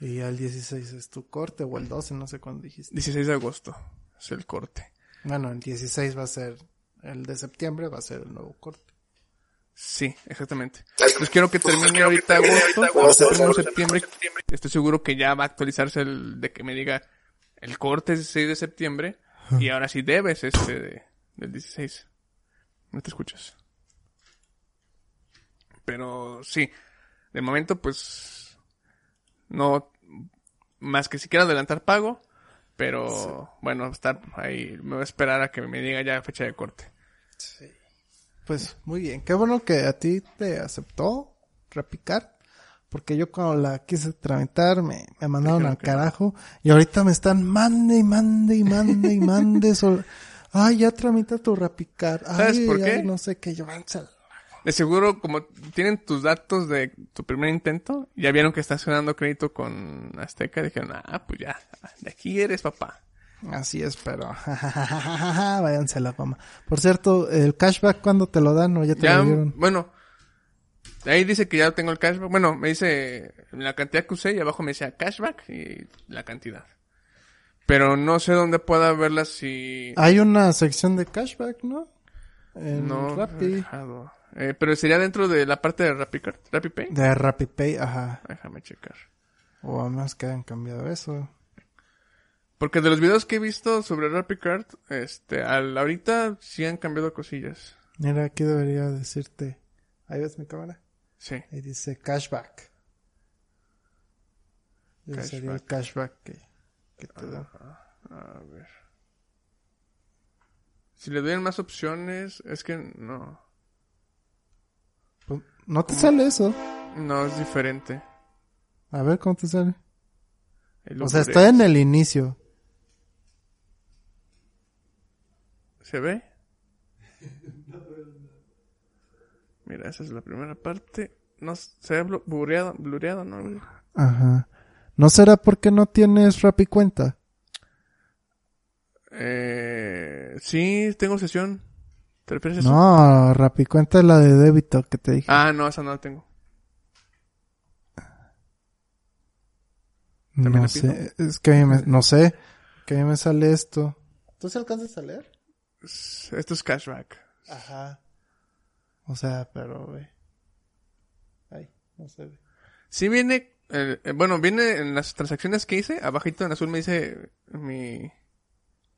Y al 16 es tu corte o el 12, no sé cuándo dijiste. 16 de agosto es el corte. Bueno, el 16 va a ser el de septiembre, va a ser el nuevo corte. Sí, exactamente. Pues quiero que termine ahorita agosto. Cuando se termine septiembre, estoy seguro que ya va a actualizarse el de que me diga el corte es 6 de septiembre y ahora sí debes este de- del 16. No te escuchas. Pero sí, de momento pues no más que si quiero adelantar pago, pero bueno, estar ahí, me voy a esperar a que me diga ya fecha de corte. Sí. Pues muy bien, qué bueno que a ti te aceptó repicar. Porque yo cuando la quise tramitar me, me mandaron al carajo y ahorita me están mande y mande y mande y mande. [laughs] Ay, ya tramita tu repicar. Ay, ¿Sabes por ay, qué? no sé qué, yo De seguro, como tienen tus datos de tu primer intento, ya vieron que estás ganando crédito con Azteca, dijeron, ah, pues ya, de aquí eres papá. Así es, pero váyanse a la fama. Por cierto, el cashback cuándo te lo dan o ya te Ya, lo dieron? bueno, ahí dice que ya tengo el cashback. Bueno, me dice la cantidad que usé y abajo me decía cashback y la cantidad. Pero no sé dónde pueda verla si... Hay una sección de cashback, ¿no? En no, Rappi. dejado. Eh, pero sería dentro de la parte de RappiCard, RappiPay. De RappiPay, ajá. Déjame checar. O a menos que hayan cambiado eso. Porque de los videos que he visto sobre RappiCard, este, al ahorita sí han cambiado cosillas. Mira, aquí debería decirte. Ahí ves mi cámara. Sí. Ahí dice cashback. Ese sería el cashback que, que te dan. A ver. Si le doy más opciones, es que no. Pues, no te sale eso. No, es diferente. A ver cómo te sale. O sea, está en el inicio. ¿Se ve? Mira, esa es la primera parte. No, se ve blu- blureado, blureado, ¿no? güey? Ajá. ¿No será porque no tienes Rappi cuenta? Eh, sí, tengo sesión. ¿Te refieres a eso? No, Rappi cuenta es la de débito que te dije. Ah, no, esa no la tengo. ¿también no sé, es que a mí me, no sé, que a mí me sale esto. ¿Tú se alcanzas a leer? Es- Esto es cashback. Ajá. O sea, pero, güey. Ay, no se ve. Sí viene, eh, eh, bueno, viene en las transacciones que hice, abajito en azul me dice mi,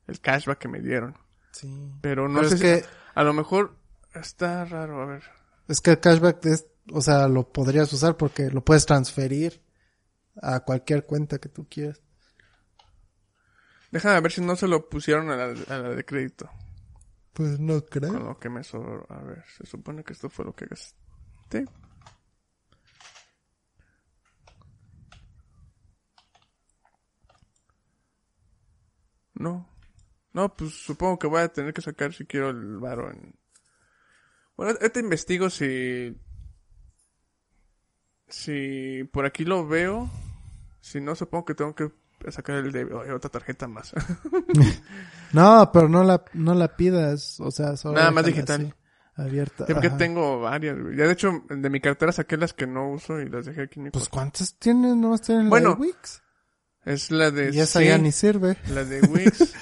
el cashback que me dieron. Sí. Pero no Pero sé es si, que, a lo mejor está raro, a ver. es que el cashback es, o sea, lo podrías usar porque lo puedes transferir a cualquier cuenta que tú quieras. Déjame ver si no se lo pusieron a la, a la de crédito. Pues no creo. Con lo que me sobró. A ver, se supone que esto fue lo que gasté. No. No, pues supongo que voy a tener que sacar si quiero el varo en... Bueno, ahorita investigo si... Si por aquí lo veo. Si no, supongo que tengo que sacar el. Ay, otra tarjeta más. [laughs] No, pero no la, no la pidas, o sea, solo Nada más digital. así, abierta. Porque ajá. tengo varias. Ya de hecho, de mi cartera saqué las que no uso y las dejé aquí en mi Pues. ¿cuántas tienes? ¿No tienes Bueno, la de Wix? Es la de... Y esa sí, ya ni sirve. La de Wix,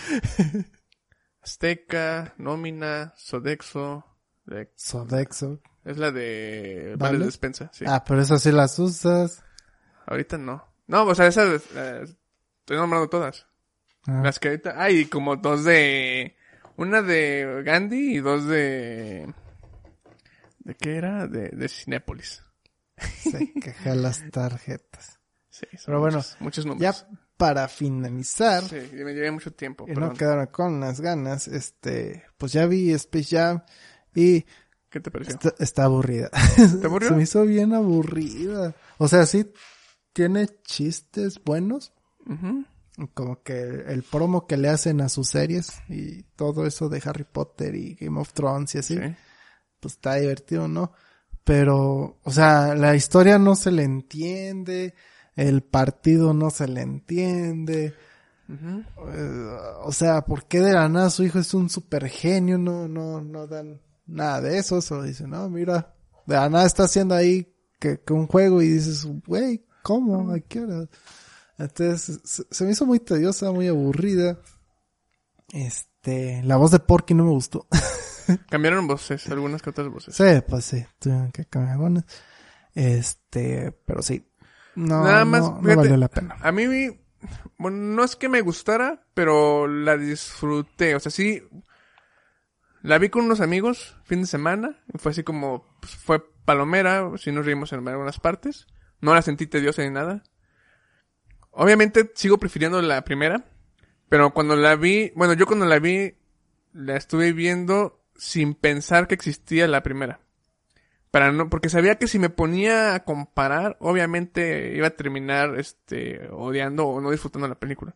[laughs] Azteca, Nómina, Sodexo. de- Sodexo. es la de... ¿Vale? de despensa, sí. Ah, pero esas sí las usas. Ahorita no. No, o sea, esas... eh, estoy nombrando todas. Ah, Las que ahorita... Hay como dos de... Una de Gandhi y dos de... ¿De qué era? De, de Cinépolis. se queja las tarjetas. Sí, son Pero bueno, muchos, muchos Ya números. para finalizar, Sí, me llevé mucho tiempo. y perdón. no quedaron con las ganas, este, pues ya vi Space Jam y ¿Qué te pareció? está, está aburrida. ¿Te [laughs] aburrió? Se me hizo bien aburrida. O sea, sí tiene chistes buenos, Como que el promo que le hacen a sus series y todo eso de Harry Potter y Game of Thrones y así, Sí. pues está divertido, ¿no? Pero, o sea, la historia no se le entiende, el partido no se le entiende, eh, o sea, ¿por qué de la nada su hijo es un super genio? No, no, no dan nada de eso, solo dicen, no, mira, de la nada está haciendo ahí que, que un juego y dices, güey, ¿cómo? ¿A qué hora? Entonces, se, se me hizo muy tediosa, muy aburrida. Este, la voz de Porky no me gustó. [laughs] Cambiaron voces, algunas que otras voces. Sí, pues sí, tuvieron que cambiar algunas. Este, pero sí. No, Nada más, no, no fíjate, valió la pena. A mí, bueno, no es que me gustara, pero la disfruté. O sea, sí, la vi con unos amigos fin de semana. Y fue así como, pues, fue palomera, sí nos reímos en algunas partes. No la sentí tediosa ni nada. Obviamente sigo prefiriendo la primera, pero cuando la vi, bueno, yo cuando la vi, la estuve viendo sin pensar que existía la primera. Para no, porque sabía que si me ponía a comparar, obviamente iba a terminar, este, odiando o no disfrutando la película.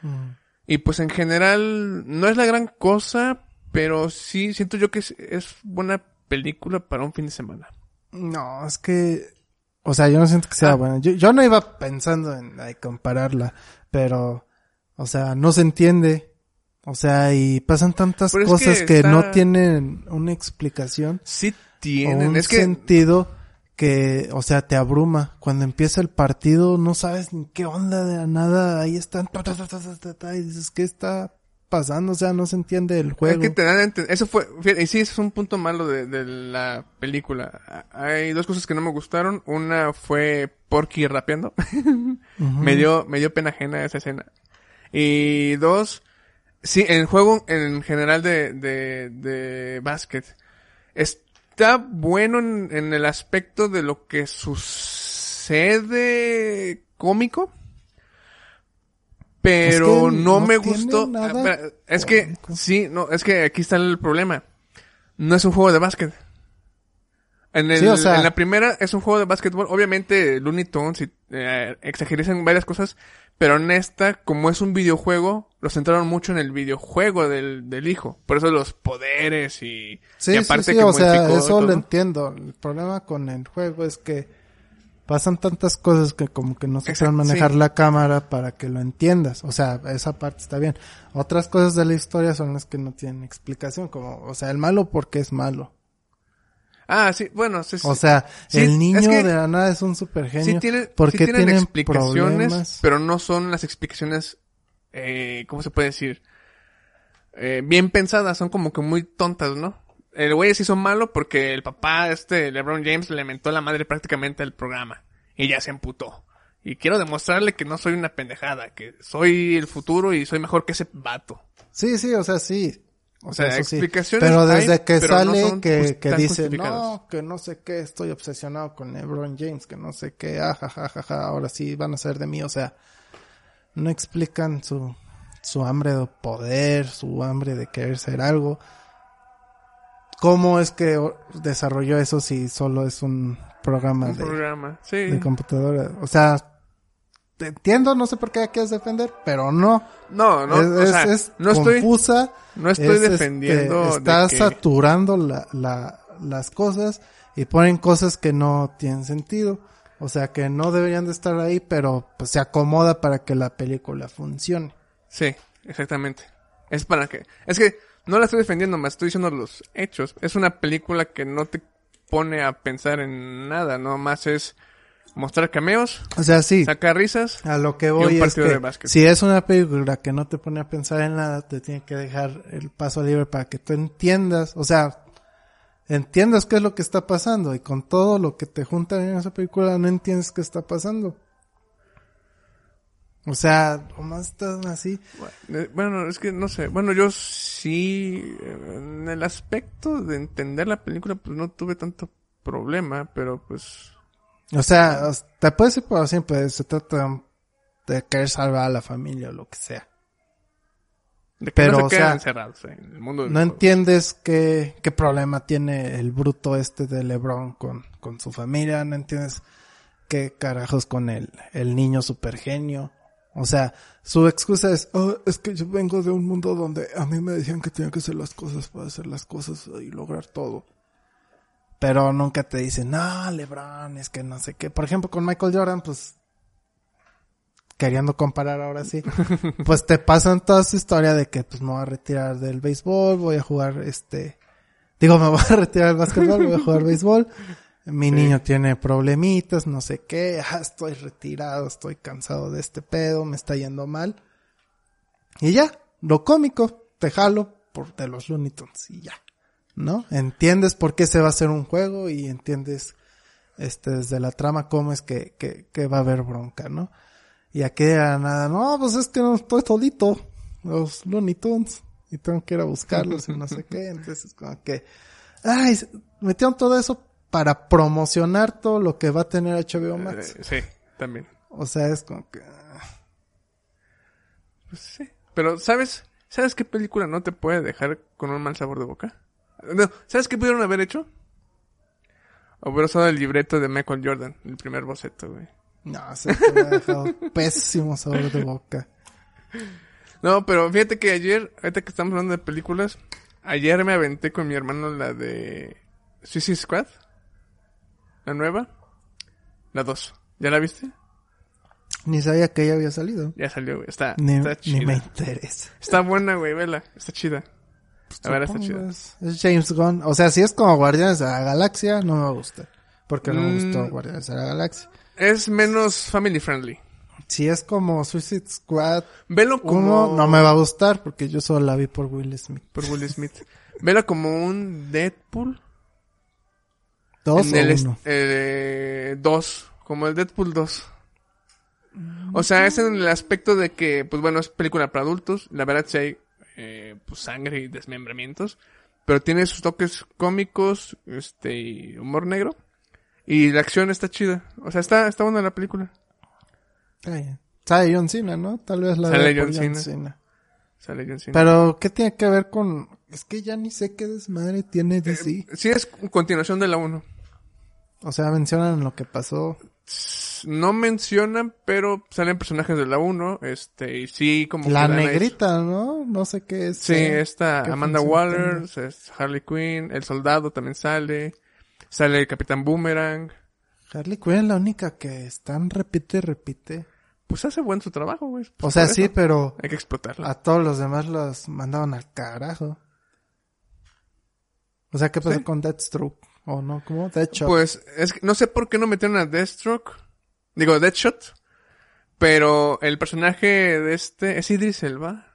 Mm. Y pues en general, no es la gran cosa, pero sí siento yo que es, es buena película para un fin de semana. No, es que, o sea, yo no siento que sea Ah. buena. Yo, yo no iba pensando en ay, compararla, pero, O sea, no se entiende. O sea, y pasan tantas Pero es cosas que no tienen una explicación Sí o tienen. un Es que sentido que, o sea, te abruma. Cuando empieza el partido no sabes ni qué onda de la nada. Ahí están, ta, ta, ta, y dices, ¿qué está pasando? O sea, no se entiende el Es juego. que te dan Eso fue. fíjate, Y sí, ese es un punto malo de, de la película. Hay dos cosas que no me gustaron. Una fue Porky rapeando. [laughs] Me dio, me dio pena ajena esa escena. Y dos, sí, el juego en general de, de, de básquet está bueno en, en el aspecto de lo que sucede cómico. Pero Es que no, no me gustó. nada Ah, Es que, sí, no, es que aquí está el problema. No es un juego de básquet. En, el- Sí, o sea- en la primera es un juego de básquetbol. Obviamente Looney Tunes y, eh, exagerizan varias cosas. Pero en esta, como es un videojuego, lo centraron mucho en el videojuego del, del hijo. Por eso los poderes y, Sí, y sí, aparte sí, que o sea, eso todo. lo entiendo. El problema con el juego es que pasan tantas cosas que como que no se pueden manejar sí. la cámara para que lo entiendas. O sea, esa parte está bien. Otras cosas de la historia son las que no tienen explicación, como, o sea, el malo porque es malo. Ah, sí, bueno, sí, sí. O sea, Sí, el es niño que- de la nada es un super genio. sí tiene, porque sí tienen tienen explicaciones, problemas. pero no son las explicaciones, eh, ¿cómo se puede decir? Eh, bien pensadas, son como que muy tontas, ¿no? El güey se hizo malo porque el papá, este, LeBron James, le mentó la madre prácticamente al programa. Y ya se emputó. Y quiero demostrarle que no soy una pendejada, que soy el futuro y soy mejor que ese vato. Sí, sí, o sea, sí. O, sea, eso sí. explicaciones Pero hay, desde que pero sale que, just- que dice, justificadas". no, que no sé qué, estoy obsesionado con LeBron James, que no sé qué, ah, ja, ja, ja, ja, ahora sí van a ser de mí, o sea, no explican su, su hambre de poder, su hambre de querer ser algo. ¿Cómo es que desarrolló eso si solo es un programa Un de, programa, sí. de computadora? O sea, te entiendo, no sé por qué quieres defender, pero no. No, no, es, o es- sea, es no estoy, confusa. no estoy es, este, defendiendo de está que- saturando la, la, las cosas y ponen cosas que no tienen sentido. O sea, que no deberían de estar ahí, pero pues, se acomoda para que la película funcione. Sí, exactamente. Es para que... Es que no la estoy defendiendo, me estoy diciendo los hechos. Es una película que no te pone a pensar en nada, no más es mostrar cameos, O sea, sí, sacar risas. a lo que un voy es partido de que básquet. si es una película que no te pone a pensar en nada, te tiene que dejar el paso libre para que tú entiendas, o sea, entiendas qué es lo que está pasando y con todo lo que te juntan en esa película no entiendes qué está pasando. O sea, nomás estás así. Eh, Bueno, es que no sé. Bueno, yo sí, en el aspecto de entender la película, pues no tuve tanto problema, pero pues... O sea, te puedes ir por siempre, se trata de querer salvar a la familia o lo que sea. De que Pero, no se o sea, encerrados en el mundo del No entiendes qué, qué problema tiene el bruto este de LeBron con, con su familia, no entiendes qué carajos con el, el niño super genio. O sea, su excusa es, "Oh, es que yo vengo de un mundo donde a mí me decían que tenía que hacer las cosas para hacer las cosas y lograr todo. Pero nunca te dicen, no, LeBron, es que no sé qué. Por ejemplo, con Michael Jordan, pues, queriendo comparar ahora sí, [laughs] pues te pasan toda su historia de que pues me voy a retirar del béisbol, voy a jugar este, digo, me voy a [laughs] retirar del básquetbol, voy a jugar béisbol. Mi Sí. niño tiene problemitas, no sé qué, [laughs] ah, estoy retirado, estoy cansado de este pedo, me está yendo mal. Y ya, lo cómico, te jalo por de los Looney Tunes y ya. ¿No? Entiendes por qué se va a hacer un juego y entiendes este desde la trama cómo es que, que, que va a haber bronca, ¿no? Y aquí nada, no, pues es que no estoy solito, los Looney Tunes, y tengo que ir a buscarlos y no sé qué, [laughs] entonces es como que, ay, metieron todo eso para promocionar todo lo que va a tener HBO Max. Eh, sí, también. O sea, es como que, ah, Pues sí. Pero, ¿sabes? ¿Sabes qué película no te puede dejar con un mal sabor de boca? No, ¿sabes qué pudieron haber hecho? Hubiera usado el libreto de Michael Jordan, el primer boceto, güey. no, se me ha dejado [laughs] pésimo sabor de boca. No, pero fíjate que ayer, ahorita que estamos hablando de películas, ayer me aventé con mi hermano la de Suicide Squad. La nueva. La 2. ¿Ya la viste? Ni sabía que ella había salido. Ya salió, güey. Está, Ni, está ni chida. me interesa. Está buena, güey, vela. Está chida. A ver, está chida. Es, es James Gunn. O sea, si es como Guardianes de la Galaxia, no me va a gustar. Porque no me Mm. gustó Guardianes de la Galaxia. Es menos family friendly. Si es como Suicide Squad Velo como... 1, no me va a gustar porque yo solo la vi por Will Smith. Por Will Smith. Velo como un Deadpool. ¿Dos en el o est- uno? eh, dos, como el Deadpool 2. O sea, es en el aspecto de que, pues bueno, es película para adultos. La verdad sí hay eh, pues, sangre y desmembramientos. Pero tiene sus toques cómicos, este, y humor negro. Y la acción está chida. O sea, está, está buena la película. Sale John Cena, ¿no? Tal vez la Sale vea por John Cena. Sale John Cena. Pero, ¿qué tiene que ver con...? Es que ya ni sé qué desmadre tiene DC. Sí, es continuación de la 1. O sea, mencionan lo que pasó. No mencionan, pero salen personajes de la 1. Este, y sí, como La que negrita, ¿no? No sé qué es. Sí, eh, esta Amanda Waller, es Harley Quinn, el soldado también sale. Sale el Capitán Boomerang. Harley Quinn es la única que están repite y repite. Pues hace buen su trabajo, güey. O Pues sea, por sí, pero Hay que explotarla. a todos los demás los mandaban al carajo. O sea, ¿qué pasó Sí. con Deathstroke? ¿O no? ¿Cómo? Deadshot. Pues, es que no sé por qué no metieron a Deathstroke. Digo, Deadshot. Pero el personaje de este es Idris Elba.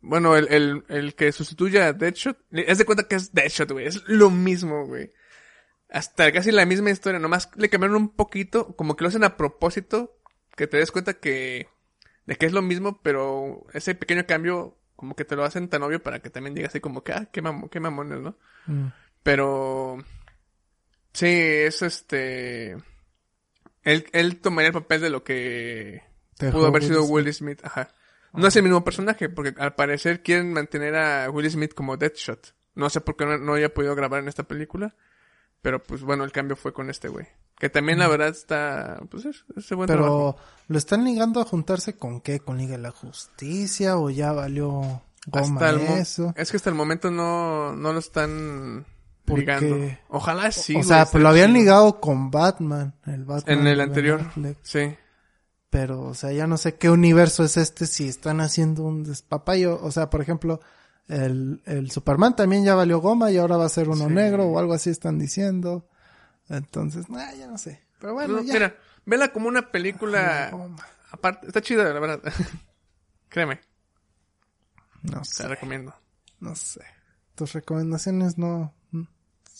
Bueno, el, el, el que sustituye a Deadshot. Es de cuenta que es Deadshot, güey. Es lo mismo, güey. Hasta casi la misma historia. Nomás le cambiaron un poquito. Como que lo hacen a propósito. Que te des cuenta que... De que es lo mismo, pero ese pequeño cambio... Como que te lo hacen tan obvio para que también digas así como que... Ah, qué, mamo- qué mamones, ¿no? Mm. Pero sí, es este él, él tomaría el papel de lo que pudo haber Will sido. Will Smith, ajá. No es el mismo personaje, porque al parecer quieren mantener a Will Smith como Deadshot. No sé por qué no, no haya podido grabar en esta película, pero pues bueno, el cambio fue con este güey. Que también la verdad está, pues es, es buen trabajo. Pero, ¿lo están ligando a juntarse con qué? ¿Con Liga de la Justicia? ¿O ya valió goma Hasta el eso? Es que hasta el momento no, no lo están ¿Por ligando. qué? Ojalá sí. o sea, pues lo habían chido. ligado con Batman. El Batman En el anterior. Netflix. Sí. Pero, o sea, ya no sé qué universo es este si están haciendo un despapayo. O sea, por ejemplo, el, el Superman también ya valió goma y ahora va a ser uno Sí. negro o algo así están diciendo. Entonces, ah, ya no sé. Pero bueno, No, ya. Mira, vela como una película aparte, está chida, la verdad. [laughs] Créeme, No te sé, la recomiendo. no sé. Tus recomendaciones no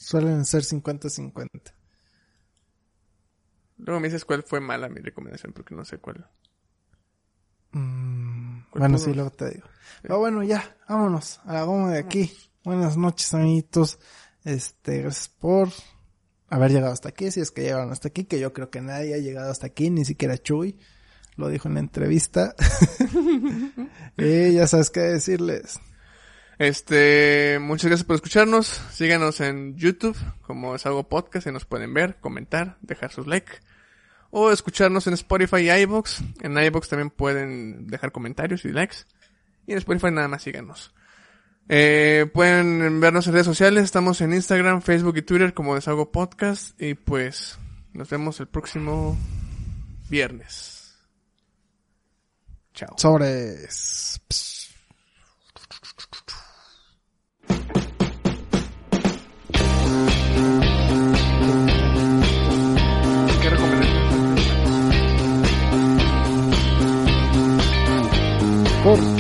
suelen ser 50-50. Luego me dices cuál fue mala mi recomendación, porque no sé cuál. Mm, ¿Cuál bueno, sí, luego te digo. Pero bueno, ya, vámonos a la goma de aquí. Buenas noches, amiguitos. Este, gracias por haber llegado hasta aquí, si es que llegaron hasta aquí, que yo creo que nadie ha llegado hasta aquí, ni siquiera Chuy. Lo dijo en la entrevista. [laughs] [laughs] y ya sabes qué decirles. Este, muchas gracias por escucharnos. Síganos en YouTube, como es algo podcast, y nos pueden ver, comentar, dejar sus like. O escucharnos en Spotify y iVoox. En iVoox también pueden dejar comentarios y likes. Y en Spotify nada más síganos. Eh, pueden vernos en redes sociales. Estamos en Instagram, Facebook y Twitter como Desahogo Podcast. Y pues nos vemos el próximo viernes. Chao. Sobres. ¿Qué.